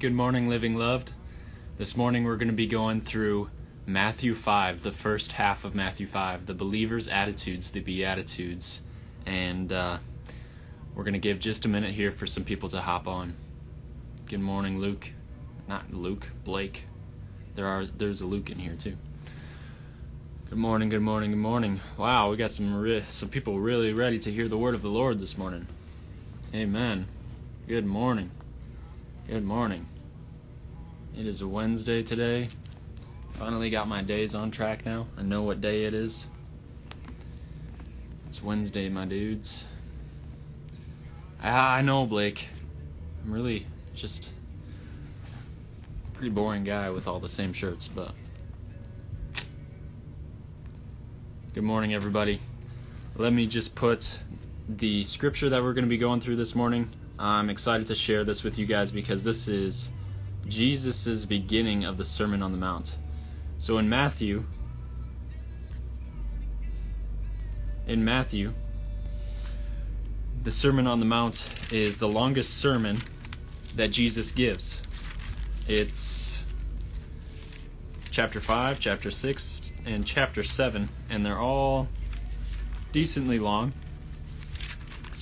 Good morning, Living Loved. This morning we're going to be going through Matthew 5, the first half of Matthew 5, the believer's attitudes, the Beatitudes. And uh, we're going to give just a minute here for some people to hop on. Good morning, Luke. Not Luke, Blake. There are there's a Luke in here too. Good morning, good morning, good morning. Wow, we got some re- some people really ready to hear the word of the Lord this morning. Amen. Good morning. Good morning. It is a Wednesday today. Finally got my days on track now. I know what day it is. It's Wednesday, my dudes. I, I know, Blake. I'm really just a pretty boring guy with all the same shirts, but. Good morning, everybody. Let me just put the scripture that we're going to be going through this morning I'm excited to share this with you guys because this is Jesus' beginning of the Sermon on the Mount. So in Matthew, in Matthew, the Sermon on the Mount is the longest sermon that Jesus gives. It's chapter 5, chapter 6, and chapter 7, and they're all decently long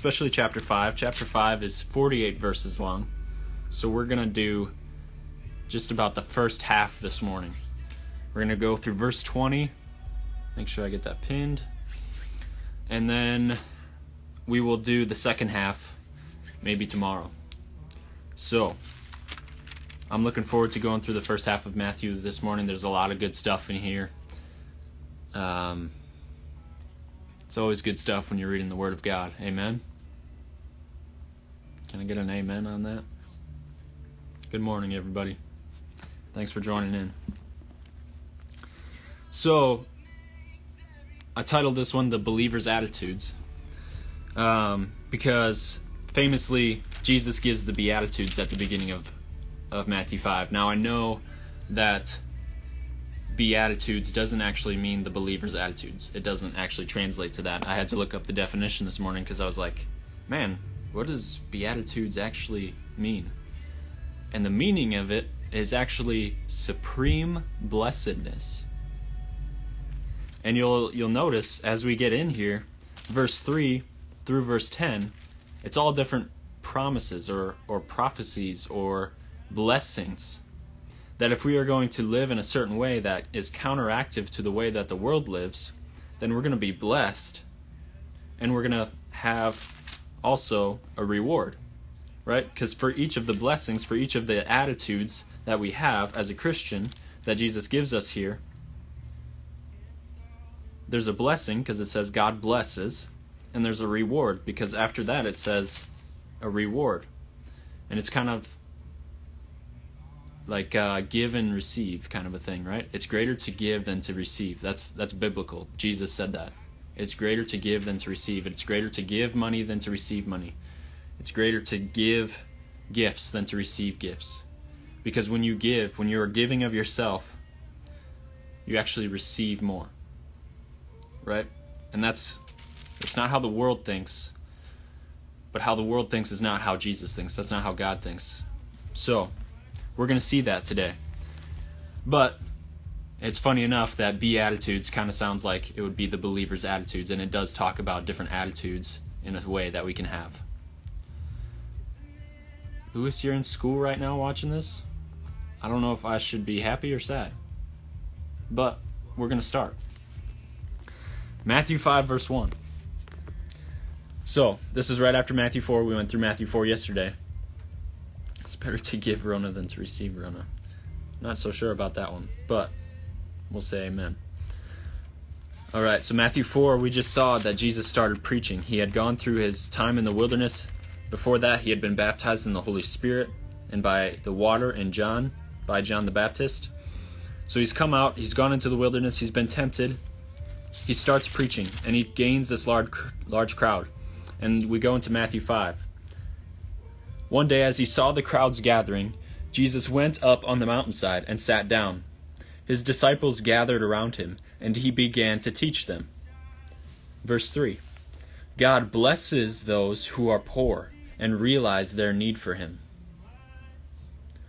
especially chapter 5. Chapter 5 is 48 verses long. So we're going to do just about the first half this morning. We're going to go through verse 20. Make sure I get that pinned. And then we will do the second half maybe tomorrow. So, I'm looking forward to going through the first half of Matthew this morning. There's a lot of good stuff in here. Um, it's always good stuff when you're reading the Word of God. Amen. Can I get an amen on that? Good morning, everybody. Thanks for joining in. So, I titled this one The Believer's Attitudes um, because famously, Jesus gives the Beatitudes at the beginning of, of Matthew 5. Now, I know that Beatitudes doesn't actually mean the believer's attitudes. It doesn't actually translate to that. I had to look up the definition this morning because I was like, man, what does Beatitudes actually mean? And the meaning of it is actually supreme blessedness. And you'll you'll notice as we get in here, verse 3 through verse 10, it's all different promises or, or prophecies or blessings that if we are going to live in a certain way that is counteractive to the way that the world lives, then we're going to be blessed and we're going to have also a reward, right? Because for each of the blessings, for each of the attitudes that we have as a Christian that Jesus gives us here, there's a blessing because it says God blesses, and there's a reward because after that it says a reward. And it's kind of like uh, give and receive kind of a thing, right? It's greater to give than to receive. That's that's biblical. Jesus said that. It's greater to give than to receive. It's greater to give money than to receive money. It's greater to give gifts than to receive gifts. Because when you give, when you are giving of yourself, you actually receive more. Right? And that's it's not how the world thinks. But how the world thinks is not how Jesus thinks. That's not how God thinks. So, we're going to see that today. But it's funny enough that Beatitudes kind of sounds like it would be the believer's attitudes, and it does talk about different attitudes in a way that we can have. Lewis, you're in school right now watching this? I don't know if I should be happy or sad. But we're going to start. Matthew 5, verse 1. So, this is right after Matthew 4. We went through Matthew 4 yesterday. It's better to give Rona than to receive Rona. Not so sure about that one, but we'll say amen. All right, so Matthew 4, we just saw that Jesus started preaching. He had gone through his time in the wilderness. Before that, he had been baptized in the Holy Spirit and by the water and John, by John the Baptist. So he's come out, he's gone into the wilderness, he's been tempted. He starts preaching, and he gains this large, large crowd. And we go into Matthew 5. One day, as he saw the crowds gathering, Jesus went up on the mountainside and sat down. His disciples gathered around him, and he began to teach them. Verse 3 God blesses those who are poor and realize their need for him.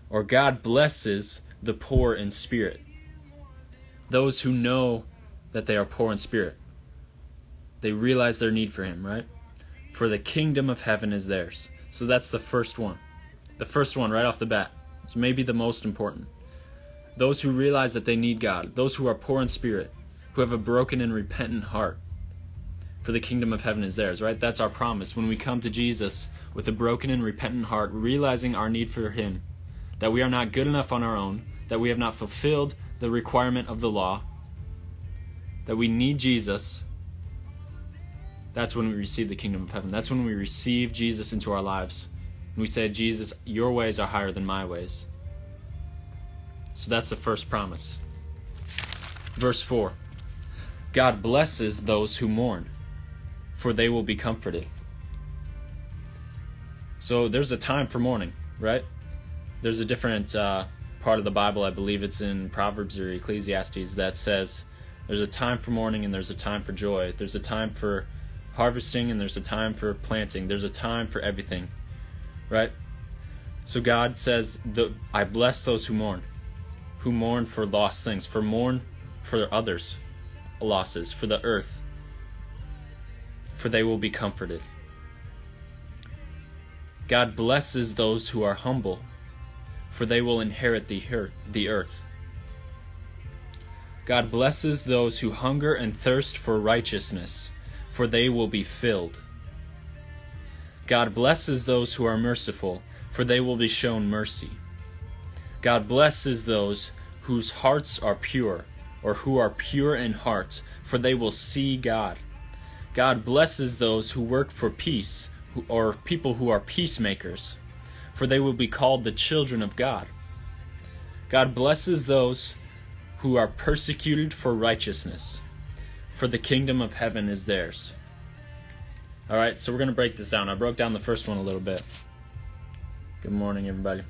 or God blesses the poor in spirit. Those who know that they are poor in spirit. They realize their need for Him, right? For the kingdom of heaven is theirs. So that's the first one. The first one right off the bat. It's maybe the most important. Those who realize that they need God, those who are poor in spirit, who have a broken and repentant heart. For the kingdom of heaven is theirs, right? That's our promise. When we come to Jesus with a broken and repentant heart, realizing our need for Him, that we are not good enough on our own, that we have not fulfilled the requirement of the law, that we need Jesus, that's when we receive the kingdom of heaven. That's when we receive Jesus into our lives. And we say, Jesus, your ways are higher than my ways. So that's the first promise. Verse 4 God blesses those who mourn, for they will be comforted. So there's a time for mourning, right? There's a different uh, part of the Bible, I believe it's in Proverbs or Ecclesiastes, that says there's a time for mourning and there's a time for joy. There's a time for harvesting and there's a time for planting. There's a time for everything, right? So God says, I bless those who mourn, who mourn for lost things, for mourn for others' losses, for the earth, for they will be comforted. God blesses those who are humble, for they will inherit the earth. God blesses those who hunger and thirst for righteousness, for they will be filled. God blesses those who are merciful, for they will be shown mercy. God blesses those whose hearts are pure, or who are pure in heart, for they will see God. God blesses those who work for peace, or people who are peacemakers, for they will be called the children of God. God blesses those who are persecuted for righteousness, for the kingdom of heaven is theirs. All right, so we're going to break this down. I broke down the first one a little bit. Good morning, everybody.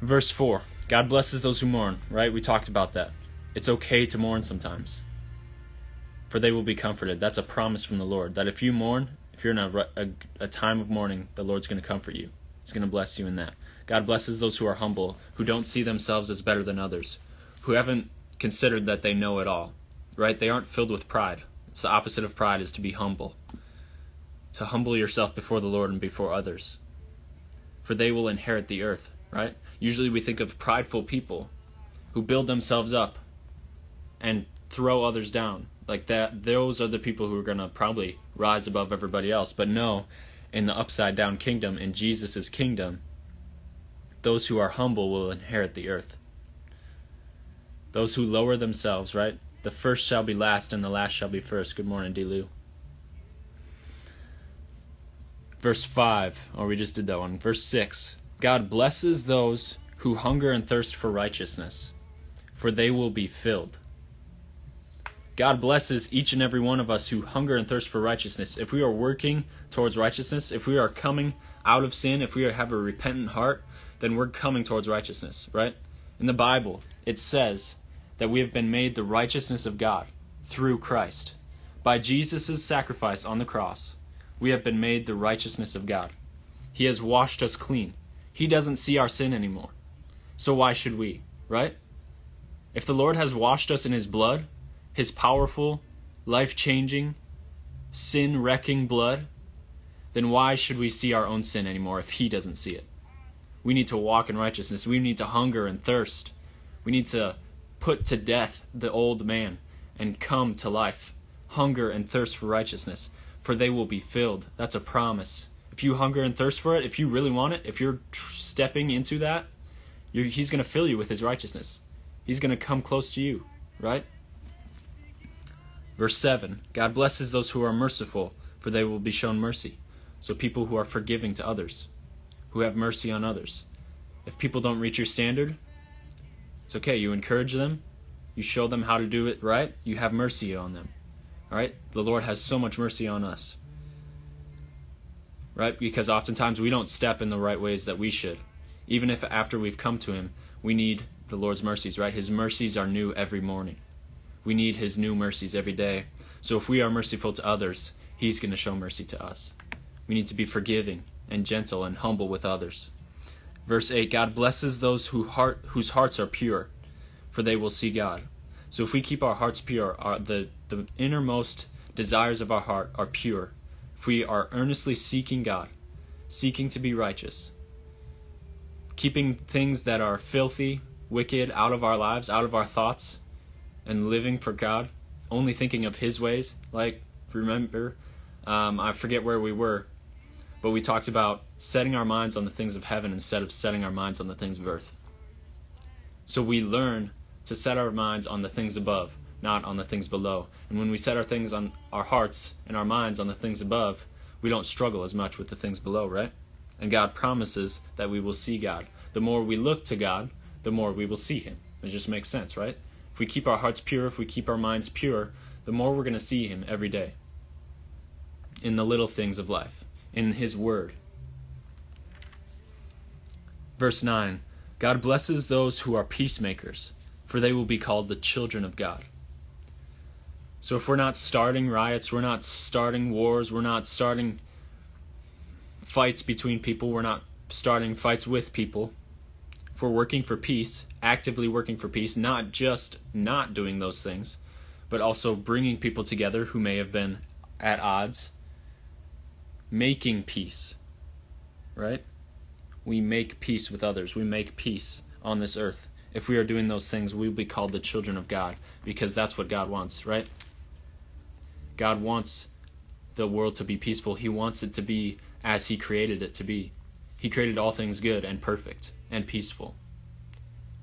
Verse 4 God blesses those who mourn, right? We talked about that. It's okay to mourn sometimes, for they will be comforted. That's a promise from the Lord that if you mourn, if you're in a, a, a time of mourning, the Lord's going to comfort you. He's going to bless you in that. God blesses those who are humble, who don't see themselves as better than others, who haven't considered that they know it all, right? They aren't filled with pride. It's the opposite of pride is to be humble. To humble yourself before the Lord and before others. For they will inherit the earth, right? Usually we think of prideful people who build themselves up and throw others down. Like that those are the people who are going to probably rise above everybody else. But no, in the upside down kingdom in Jesus' kingdom, those who are humble will inherit the earth. Those who lower themselves, right? The first shall be last, and the last shall be first. Good morning, Delu. Verse 5, or oh, we just did that one. Verse 6 God blesses those who hunger and thirst for righteousness, for they will be filled. God blesses each and every one of us who hunger and thirst for righteousness. If we are working towards righteousness, if we are coming out of sin, if we have a repentant heart, then we're coming towards righteousness, right? In the Bible, it says that we have been made the righteousness of God through Christ. By Jesus' sacrifice on the cross, we have been made the righteousness of God. He has washed us clean. He doesn't see our sin anymore. So why should we, right? If the Lord has washed us in His blood, His powerful, life changing, sin wrecking blood, then why should we see our own sin anymore if He doesn't see it? We need to walk in righteousness. We need to hunger and thirst. We need to put to death the old man and come to life. Hunger and thirst for righteousness, for they will be filled. That's a promise. If you hunger and thirst for it, if you really want it, if you're stepping into that, he's going to fill you with his righteousness. He's going to come close to you, right? Verse 7 God blesses those who are merciful, for they will be shown mercy. So, people who are forgiving to others who have mercy on others. If people don't reach your standard, it's okay. You encourage them, you show them how to do it right, you have mercy on them. All right? The Lord has so much mercy on us. Right? Because oftentimes we don't step in the right ways that we should. Even if after we've come to Him, we need the Lord's mercies, right? His mercies are new every morning. We need His new mercies every day. So if we are merciful to others, He's going to show mercy to us. We need to be forgiving and gentle and humble with others. Verse 8 God blesses those who heart, whose hearts are pure, for they will see God. So if we keep our hearts pure, our, the, the innermost desires of our heart are pure, if we are earnestly seeking God, seeking to be righteous, keeping things that are filthy, wicked out of our lives, out of our thoughts, and living for God, only thinking of His ways. Like, remember, um, I forget where we were, but we talked about setting our minds on the things of heaven instead of setting our minds on the things of earth. So we learn to set our minds on the things above, not on the things below. And when we set our things on our hearts and our minds on the things above, we don't struggle as much with the things below, right? And God promises that we will see God. The more we look to God, the more we will see Him. It just makes sense, right? If we keep our hearts pure, if we keep our minds pure, the more we're going to see Him every day in the little things of life, in His Word. Verse 9 God blesses those who are peacemakers, for they will be called the children of God. So if we're not starting riots, we're not starting wars, we're not starting fights between people, we're not starting fights with people, if we're working for peace, actively working for peace, not just not doing those things, but also bringing people together who may have been at odds, making peace, right? We make peace with others, we make peace on this earth. If we are doing those things, we will be called the children of God because that's what God wants, right? God wants the world to be peaceful. He wants it to be as He created it to be. He created all things good and perfect and peaceful.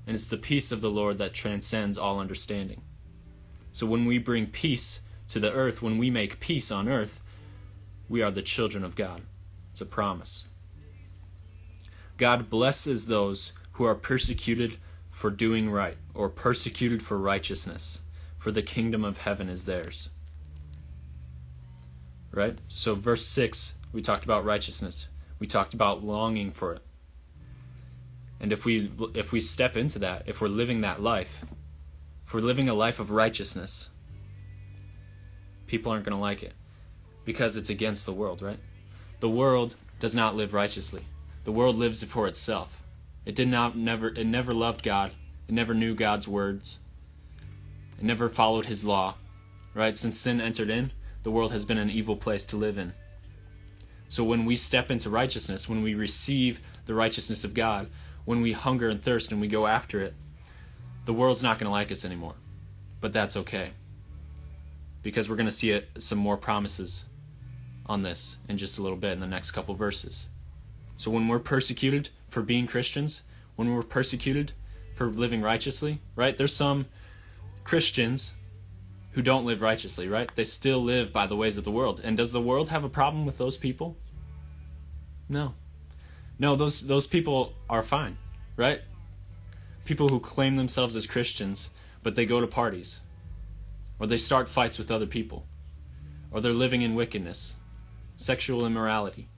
And it's the peace of the Lord that transcends all understanding. So when we bring peace to the earth, when we make peace on earth, we are the children of God. It's a promise. God blesses those who are persecuted for doing right, or persecuted for righteousness, for the kingdom of heaven is theirs right? So, verse 6, we talked about righteousness. We talked about longing for it. And if we if we step into that, if we're living that life, if we're living a life of righteousness, people aren't going to like it because it's against the world, right? The world does not live righteously. The world lives for itself. It did not never it never loved God. It never knew God's words. It never followed his law. Right? Since sin entered in, the world has been an evil place to live in. So when we step into righteousness, when we receive the righteousness of God, when we hunger and thirst and we go after it, the world's not going to like us anymore. But that's okay. Because we're going to see it, some more promises on this in just a little bit in the next couple verses. So when we're persecuted for being Christians, when we're persecuted for living righteously, right? There's some Christians who don't live righteously, right? They still live by the ways of the world. And does the world have a problem with those people? No. No, those those people are fine, right? People who claim themselves as Christians, but they go to parties. Or they start fights with other people. Or they're living in wickedness, sexual immorality.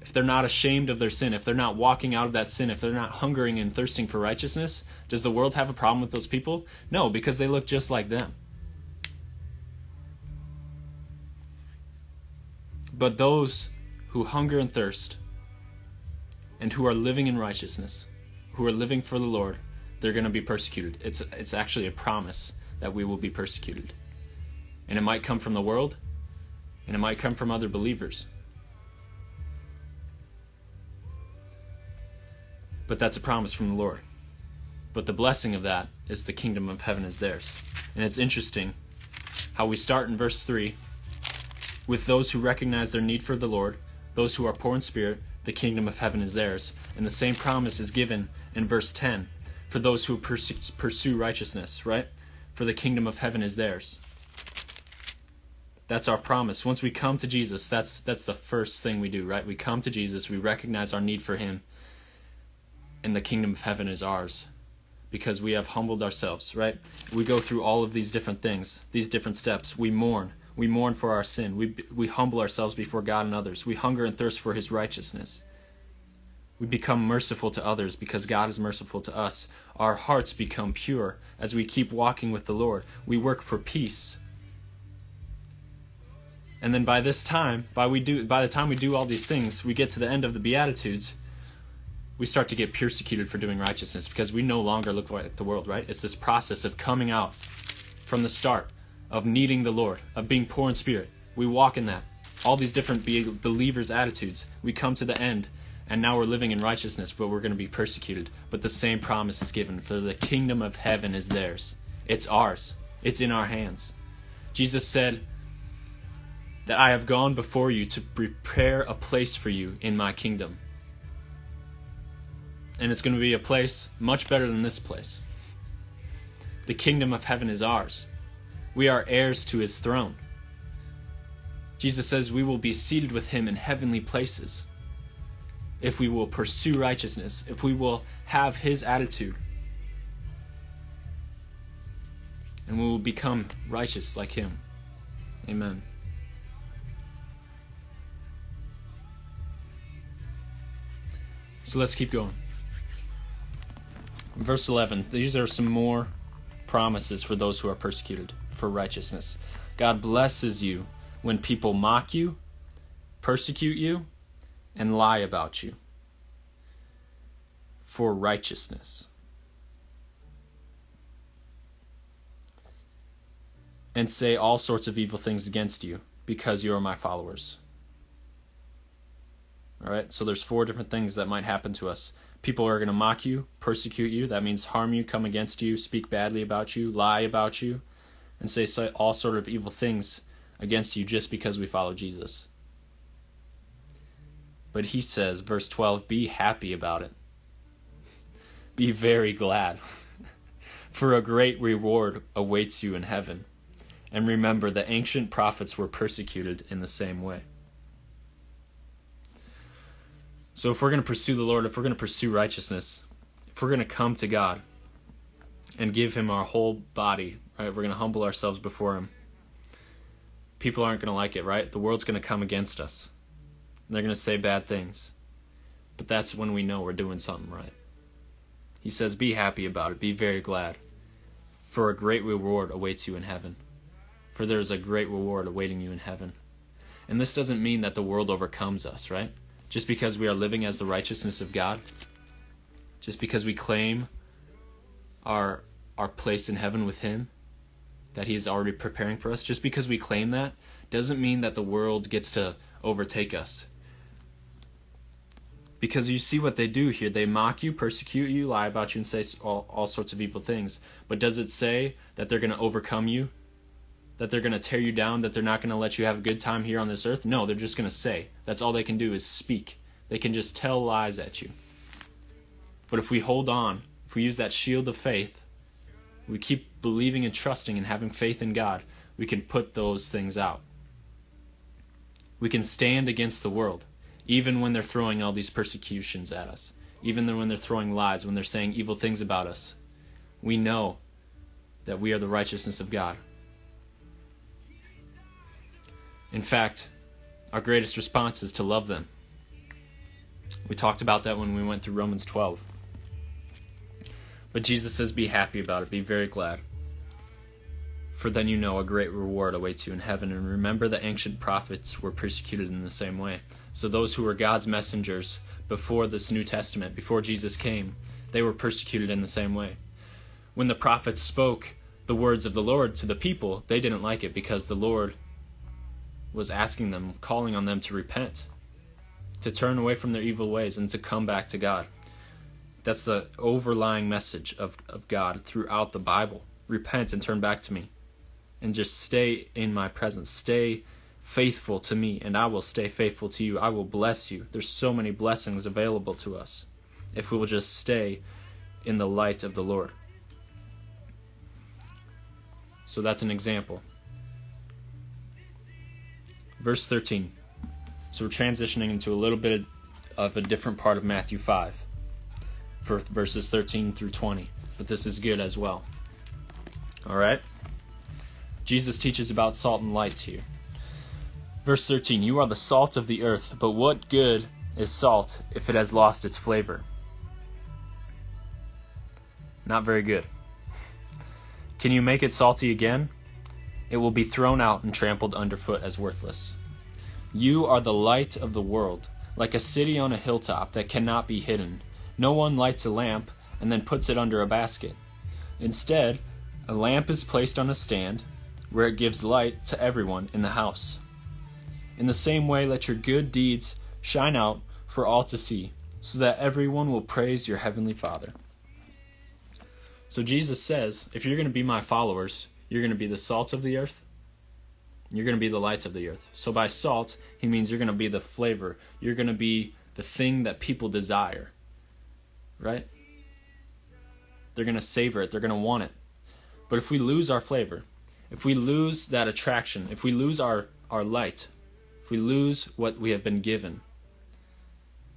If they're not ashamed of their sin, if they're not walking out of that sin, if they're not hungering and thirsting for righteousness, does the world have a problem with those people? No, because they look just like them. But those who hunger and thirst and who are living in righteousness, who are living for the Lord, they're going to be persecuted. It's it's actually a promise that we will be persecuted. And it might come from the world, and it might come from other believers. But that's a promise from the Lord. But the blessing of that is the kingdom of heaven is theirs. And it's interesting how we start in verse 3 with those who recognize their need for the Lord, those who are poor in spirit, the kingdom of heaven is theirs. And the same promise is given in verse 10 for those who pursue righteousness, right? For the kingdom of heaven is theirs. That's our promise. Once we come to Jesus, that's that's the first thing we do, right? We come to Jesus, we recognize our need for him, and the kingdom of heaven is ours because we have humbled ourselves, right? We go through all of these different things, these different steps. We mourn, we mourn for our sin. We, we humble ourselves before God and others. We hunger and thirst for His righteousness. We become merciful to others because God is merciful to us. Our hearts become pure as we keep walking with the Lord. We work for peace. And then by this time, by we do by the time we do all these things, we get to the end of the beatitudes. we start to get persecuted for doing righteousness because we no longer look like the world, right? It's this process of coming out from the start, of needing the Lord, of being poor in spirit. We walk in that. All these different be- believers' attitudes. We come to the end, and now we're living in righteousness, but we're going to be persecuted. But the same promise is given for the kingdom of heaven is theirs. It's ours, it's in our hands. Jesus said, that I have gone before you to prepare a place for you in my kingdom. And it's going to be a place much better than this place. The kingdom of heaven is ours. We are heirs to his throne. Jesus says we will be seated with him in heavenly places if we will pursue righteousness, if we will have his attitude. And we will become righteous like him. Amen. So let's keep going. Verse 11. These are some more promises for those who are persecuted for righteousness. God blesses you when people mock you, persecute you, and lie about you for righteousness. And say all sorts of evil things against you because you are my followers. All right? So there's four different things that might happen to us. People are going to mock you, persecute you, that means harm you, come against you, speak badly about you, lie about you, and say all sort of evil things against you just because we follow Jesus. But he says, verse 12, be happy about it. Be very glad, for a great reward awaits you in heaven. And remember, the ancient prophets were persecuted in the same way. So if we're going to pursue the Lord, if we're going to pursue righteousness, if we're going to come to God and give Him our whole body, right? We're going to humble ourselves before Him. People aren't going to like it, right? The world's going to come against us. They're going to say bad things. But that's when we know we're doing something right. He says, Be happy about it, be very glad, for a great reward awaits you in heaven. For there is a great reward awaiting you in heaven. And this doesn't mean that the world overcomes us, right? just because we are living as the righteousness of God, just because we claim our our place in heaven with him that he is already preparing for us, just because we claim that doesn't mean that the world gets to overtake us. Because you see what they do here. They mock you, persecute you, lie about you, and say all, all sorts of evil things. But does it say that they're going to overcome you? that they're going to tear you down, that they're not going to let you have a good time here on this earth. No, they're just going to say. That's all they can do is speak. They can just tell lies at you. But if we hold on, if we use that shield of faith, we keep believing and trusting and having faith in God, we can put those things out. We can stand against the world, even when they're throwing all these persecutions at us, even when they're throwing lies, when they're saying evil things about us. We know that we are the righteousness of God. In fact, our greatest response is to love them. We talked about that when we went through Romans 12. But Jesus says, Be happy about it, be very glad. For then you know a great reward awaits you in heaven. And remember, the ancient prophets were persecuted in the same way. So those who were God's messengers before this New Testament, before Jesus came, they were persecuted in the same way. When the prophets spoke the words of the Lord to the people, they didn't like it because the Lord was asking them, calling on them to repent, to turn away from their evil ways, and to come back to God. That's the overlying message of, of God throughout the Bible. Repent and turn back to me. And just stay in my presence. Stay faithful to me, and I will stay faithful to you. I will bless you. There's so many blessings available to us if we will just stay in the light of the Lord. So that's an example. Verse 13. So we're transitioning into a little bit of a different part of Matthew 5 for verses 13 through 20. But this is good as well. All right? Jesus teaches about salt and light here. Verse 13 You are the salt of the earth, but what good is salt if it has lost its flavor? Not very good. Can you make it salty again? it will be thrown out and trampled underfoot as worthless. You are the light of the world, like a city on a hilltop that cannot be hidden. No one lights a lamp and then puts it under a basket. Instead, a lamp is placed on a stand where it gives light to everyone in the house. In the same way, let your good deeds shine out for all to see, so that everyone will praise your heavenly Father. So Jesus says, if you're going to be my followers, you're going to be the salt of the earth. You're going to be the lights of the earth. So by salt, he means you're going to be the flavor. You're going to be the thing that people desire. Right? They're going to savor it. They're going to want it. But if we lose our flavor, if we lose that attraction, if we lose our, our light, if we lose what we have been given,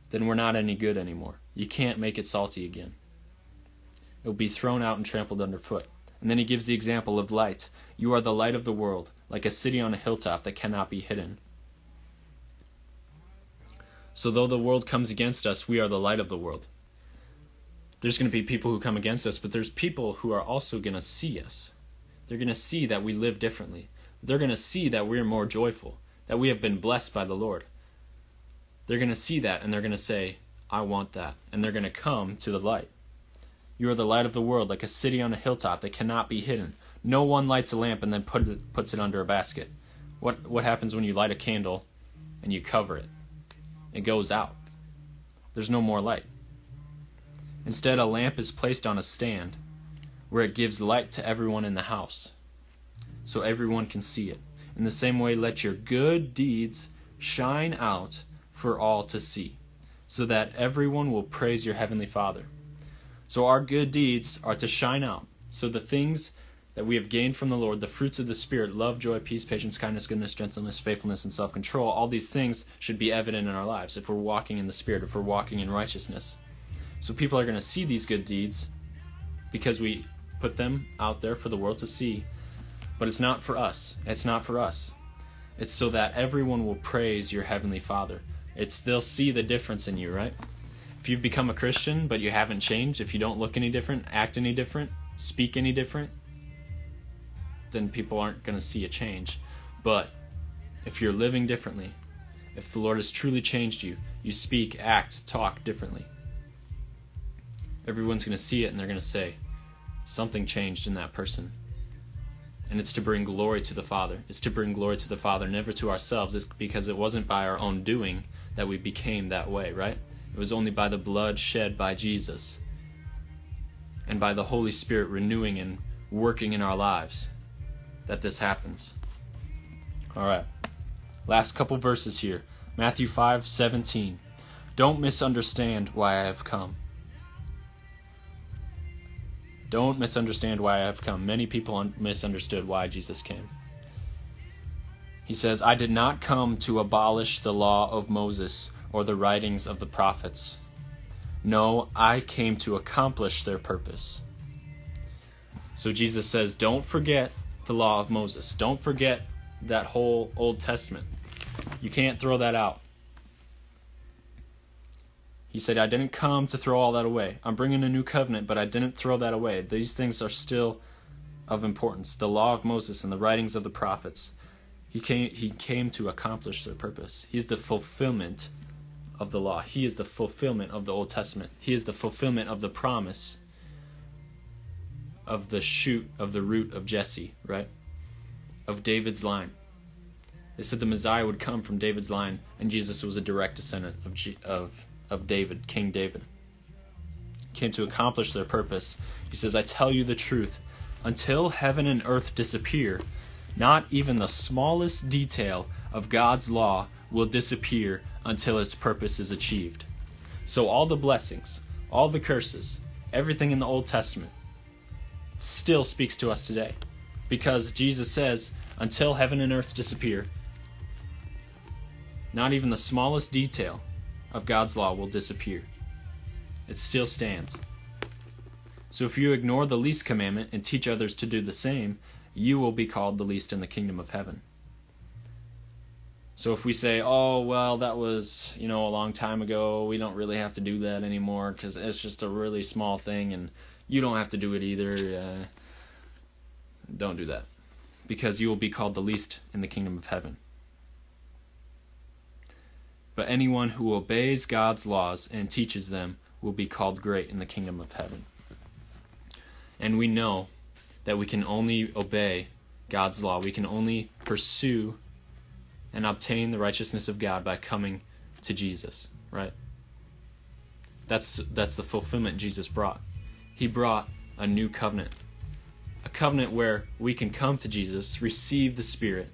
then we're not any good anymore. You can't make it salty again. It will be thrown out and trampled underfoot. And then he gives the example of light. You are the light of the world, like a city on a hilltop that cannot be hidden. So, though the world comes against us, we are the light of the world. There's going to be people who come against us, but there's people who are also going to see us. They're going to see that we live differently. They're going to see that we're more joyful, that we have been blessed by the Lord. They're going to see that and they're going to say, I want that. And they're going to come to the light. You are the light of the world, like a city on a hilltop that cannot be hidden. No one lights a lamp and then put it, puts it under a basket. What, what happens when you light a candle and you cover it? It goes out. There's no more light. Instead, a lamp is placed on a stand where it gives light to everyone in the house, so everyone can see it. In the same way, let your good deeds shine out for all to see, so that everyone will praise your heavenly Father. So our good deeds are to shine out. So the things that we have gained from the Lord, the fruits of the Spirit, love, joy, peace, patience, kindness, goodness, gentleness, faithfulness, and self control, all these things should be evident in our lives if we're walking in the Spirit, if we're walking in righteousness. So people are going to see these good deeds because we put them out there for the world to see. But it's not for us. It's not for us. It's so that everyone will praise your heavenly Father. It's they'll see the difference in you, right? if you've become a Christian but you haven't changed, if you don't look any different, act any different, speak any different, then people aren't going to see a change. But if you're living differently, if the Lord has truly changed you, you speak, act, talk differently. Everyone's going to see it and they're going to say, something changed in that person. And it's to bring glory to the Father. It's to bring glory to the Father, never to ourselves, it's because it wasn't by our own doing that we became that way, right? It was only by the blood shed by Jesus and by the Holy Spirit renewing and working in our lives that this happens. All right. Last couple verses here. Matthew 5:17. Don't misunderstand why I have come. Don't misunderstand why I have come. Many people un- misunderstood why Jesus came. He says, I did not come to abolish the law of Moses or the writings of the prophets. No, I came to accomplish their purpose. So Jesus says, Don't forget the law of Moses. Don't forget that whole Old Testament. You can't throw that out. He said, I didn't come to throw all that away. I'm bringing a new covenant, but I didn't throw that away. These things are still of importance the law of Moses and the writings of the prophets. He came, he came to accomplish their purpose. He's the fulfillment of the law. He is the fulfillment of the Old Testament. He is the fulfillment of the promise of the shoot of the root of Jesse, right? Of David's line. They said the Messiah would come from David's line, and Jesus was a direct descendant of G- of of David, King David. came to accomplish their purpose. He says, "I tell you the truth, until heaven and earth disappear, not even the smallest detail of God's law will disappear until its purpose is achieved. So, all the blessings, all the curses, everything in the Old Testament still speaks to us today. Because Jesus says, until heaven and earth disappear, not even the smallest detail of God's law will disappear. It still stands. So if you ignore the least commandment and teach others to do the same, you will be called the least in the kingdom of heaven. So if we say, "Oh, well, that was, you know, a long time ago. We don't really have to do that anymore cuz it's just a really small thing and you don't have to do it either." Uh, don't do that. Because you will be called the least in the kingdom of heaven. But anyone who obeys God's laws and teaches them will be called great in the kingdom of heaven. And we know that we can only obey God's law. We can only pursue and obtain the righteousness of God by coming to Jesus, right? That's that's the fulfillment Jesus brought. He brought a new covenant. A covenant where we can come to Jesus, receive the Spirit.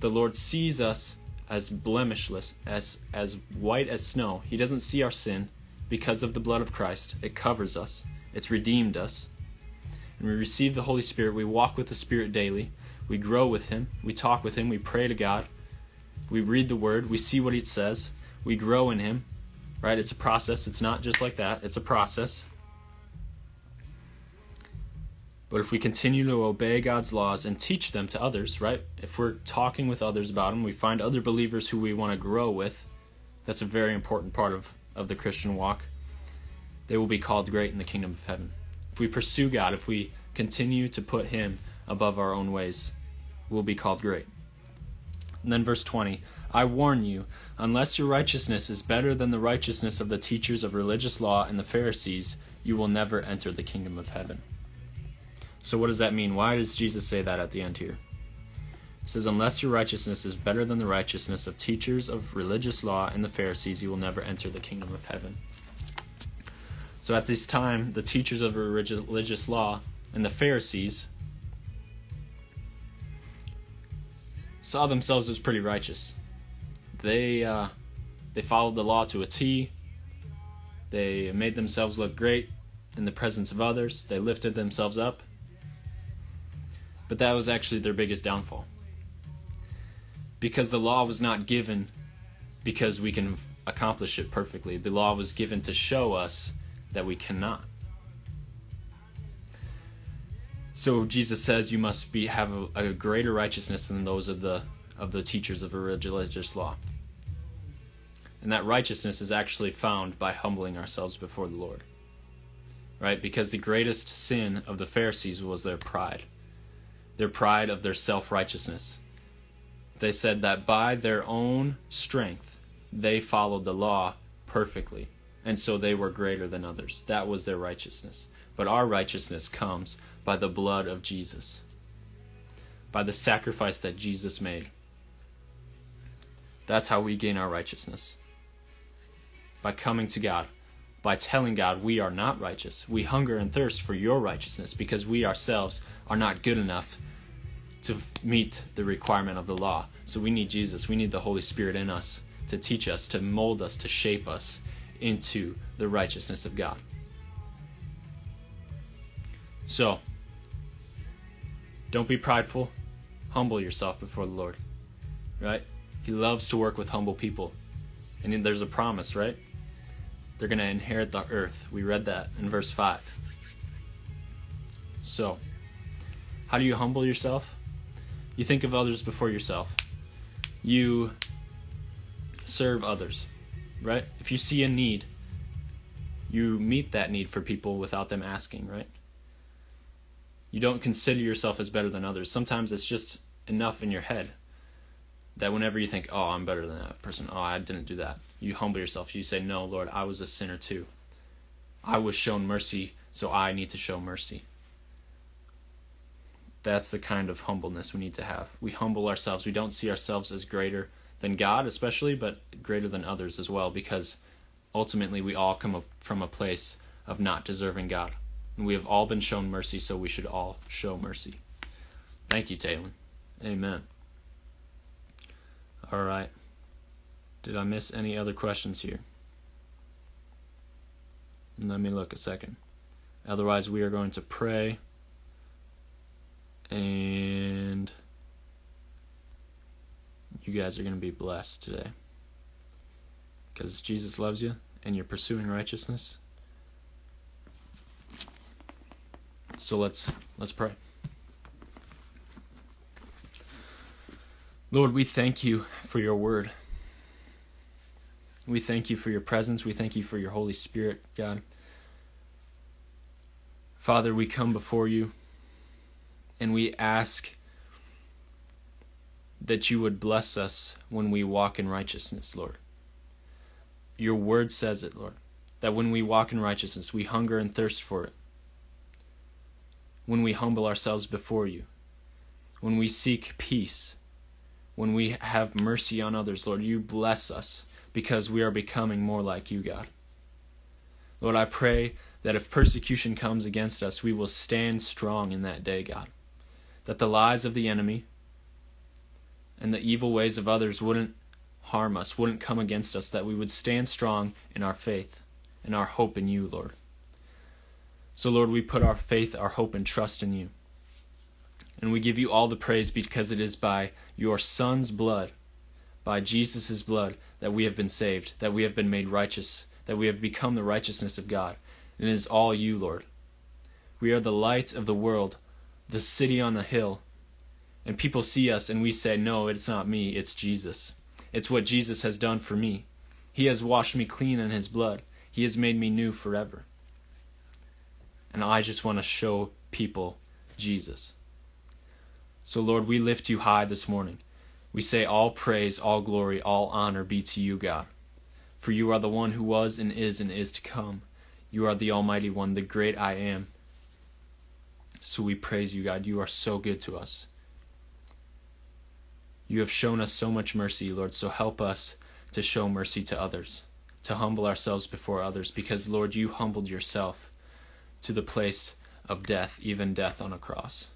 The Lord sees us as blemishless, as as white as snow. He doesn't see our sin because of the blood of Christ. It covers us. It's redeemed us. And we receive the Holy Spirit. We walk with the Spirit daily. We grow with Him. We talk with Him. We pray to God. We read the Word. We see what He says. We grow in Him. Right? It's a process. It's not just like that. It's a process. But if we continue to obey God's laws and teach them to others, right? If we're talking with others about them, we find other believers who we want to grow with. That's a very important part of, of the Christian walk. They will be called great in the kingdom of heaven. If we pursue God, if we continue to put Him above our own ways, we'll be called great. And then verse 20 I warn you, unless your righteousness is better than the righteousness of the teachers of religious law and the Pharisees, you will never enter the kingdom of heaven. So, what does that mean? Why does Jesus say that at the end here? It says, Unless your righteousness is better than the righteousness of teachers of religious law and the Pharisees, you will never enter the kingdom of heaven. So, at this time, the teachers of religious law and the Pharisees saw themselves as pretty righteous. They uh, they followed the law to a T. They made themselves look great in the presence of others. They lifted themselves up. But that was actually their biggest downfall. Because the law was not given because we can accomplish it perfectly. The law was given to show us that we cannot. So Jesus says you must be have a, a greater righteousness than those of the of the teachers of a religious law. And that righteousness is actually found by humbling ourselves before the Lord. Right? Because the greatest sin of the Pharisees was their pride their pride of their self righteousness. They said that by their own strength, they followed the law perfectly, and so they were greater than others. That was their righteousness. But our righteousness comes by the blood of Jesus, by the sacrifice that Jesus made. That's how we gain our righteousness. By coming to God, by telling God we are not righteous. We hunger and thirst for your righteousness because we ourselves are not good enough to meet the requirement of the law. So we need Jesus. We need the Holy Spirit in us to teach us, to mold us, to shape us into the righteousness of God. So, don't be prideful. Humble yourself before the Lord. Right? He loves to work with humble people. And there's a promise, right? They're going to inherit the earth. We read that in verse 5. So, how do you humble yourself? You think of others before yourself. You serve others, right? If you see a need, you meet that need for people without them asking, right? You don't consider yourself as better than others. Sometimes it's just enough in your head that whenever you think, oh, I'm better than that person, oh, I didn't do that, you humble yourself. You say, no, Lord, I was a sinner too. I was shown mercy, so I need to show mercy. That's the kind of humbleness we need to have. We humble ourselves. We don't see ourselves as greater than God, especially, but greater than others as well, because ultimately we all come from a place of not deserving God. And we have all been shown mercy, so we should all show mercy. Thank you, Taylor. Amen. All right. Did I miss any other questions here? Let me look a second. Otherwise, we are going to pray and you guys are going to be blessed today because Jesus loves you and you're pursuing righteousness. So let's let's pray. Lord, we thank you for your word. We thank you for your presence. We thank you for your Holy Spirit, God. Father, we come before you and we ask that you would bless us when we walk in righteousness, Lord. Your word says it, Lord. that when we walk in righteousness, we hunger and thirst for it. When we humble ourselves before you, when we seek peace, when we have mercy on others, Lord, you bless us because we are becoming more like you, God. Lord, I pray that if persecution comes against us, we will stand strong in that day, God. That the lies of the enemy and the evil ways of others wouldn't harm us, wouldn't come against us, that we would stand strong in our faith and our hope in you, Lord. So, Lord, we put our faith, our hope, and trust in you. And we give you all the praise because it is by your Son's blood, by Jesus' blood, that we have been saved, that we have been made righteous, that we have become the righteousness of God. And it is all you, Lord. We are the light of the world, the city on the hill. And people see us and we say, No, it's not me, it's Jesus. It's what Jesus has done for me. He has washed me clean in his blood. He has made me new forever. And I just want to show people Jesus. So, Lord, we lift you high this morning. We say, All praise, all glory, all honor be to you, God. For you are the one who was and is and is to come. You are the Almighty One, the great I am. So we praise you, God. You are so good to us. You have shown us so much mercy, Lord, so help us to show mercy to others, to humble ourselves before others, because, Lord, you humbled yourself to the place of death, even death on a cross.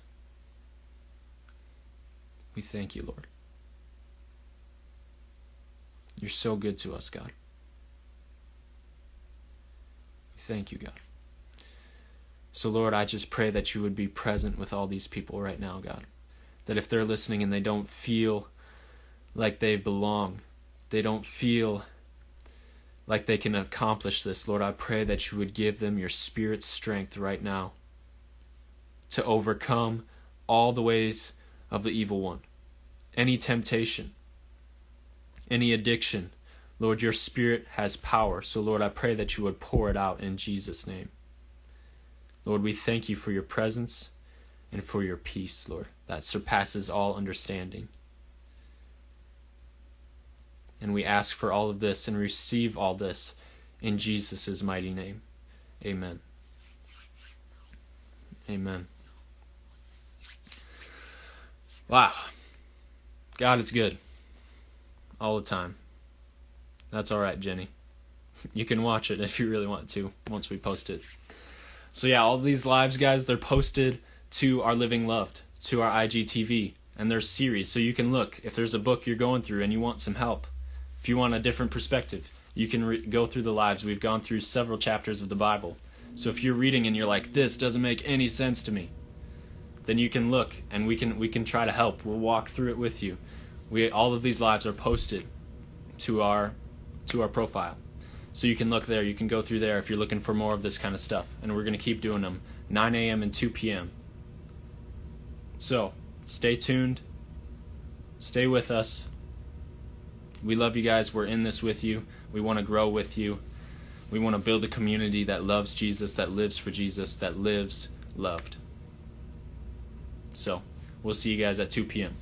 We thank you, Lord. You're so good to us, God. Thank you, God. So, Lord, I just pray that you would be present with all these people right now, God. That if they're listening and they don't feel like they belong, they don't feel like they can accomplish this, Lord, I pray that you would give them your spirit's strength right now to overcome all the ways of the evil one, any temptation, any addiction, Lord, your Spirit has power. So, Lord, I pray that you would pour it out in Jesus' name. Lord, we thank you for your presence and for your peace, Lord, that surpasses all understanding. And we ask for all of this and receive all this in Jesus' mighty name. Amen. Amen. Wow. God is good all the time. That's all right, Jenny. You can watch it if you really want to once we post it. So yeah, all these lives, guys, they're posted to our Living Loved, to our IGTV, and there's series. So you can look if there's a book you're going through and you want some help. If you want a different perspective, you can re- go through the lives. We've gone through several chapters of the Bible. So if you're reading and you're like, this doesn't make any sense to me, then you can look and we can we can try to help. We'll walk through it with you. We all of these lives are posted to our to our profile. So you can look there, you can go through there if you're looking for more of this kind of stuff. And we're going to keep doing them 9 a.m. and 2 p.m. So stay tuned, stay with us. We love you guys. We're in this with you. We want to grow with you. We want to build a community that loves Jesus, that lives for Jesus, that lives loved. So we'll see you guys at 2 p.m.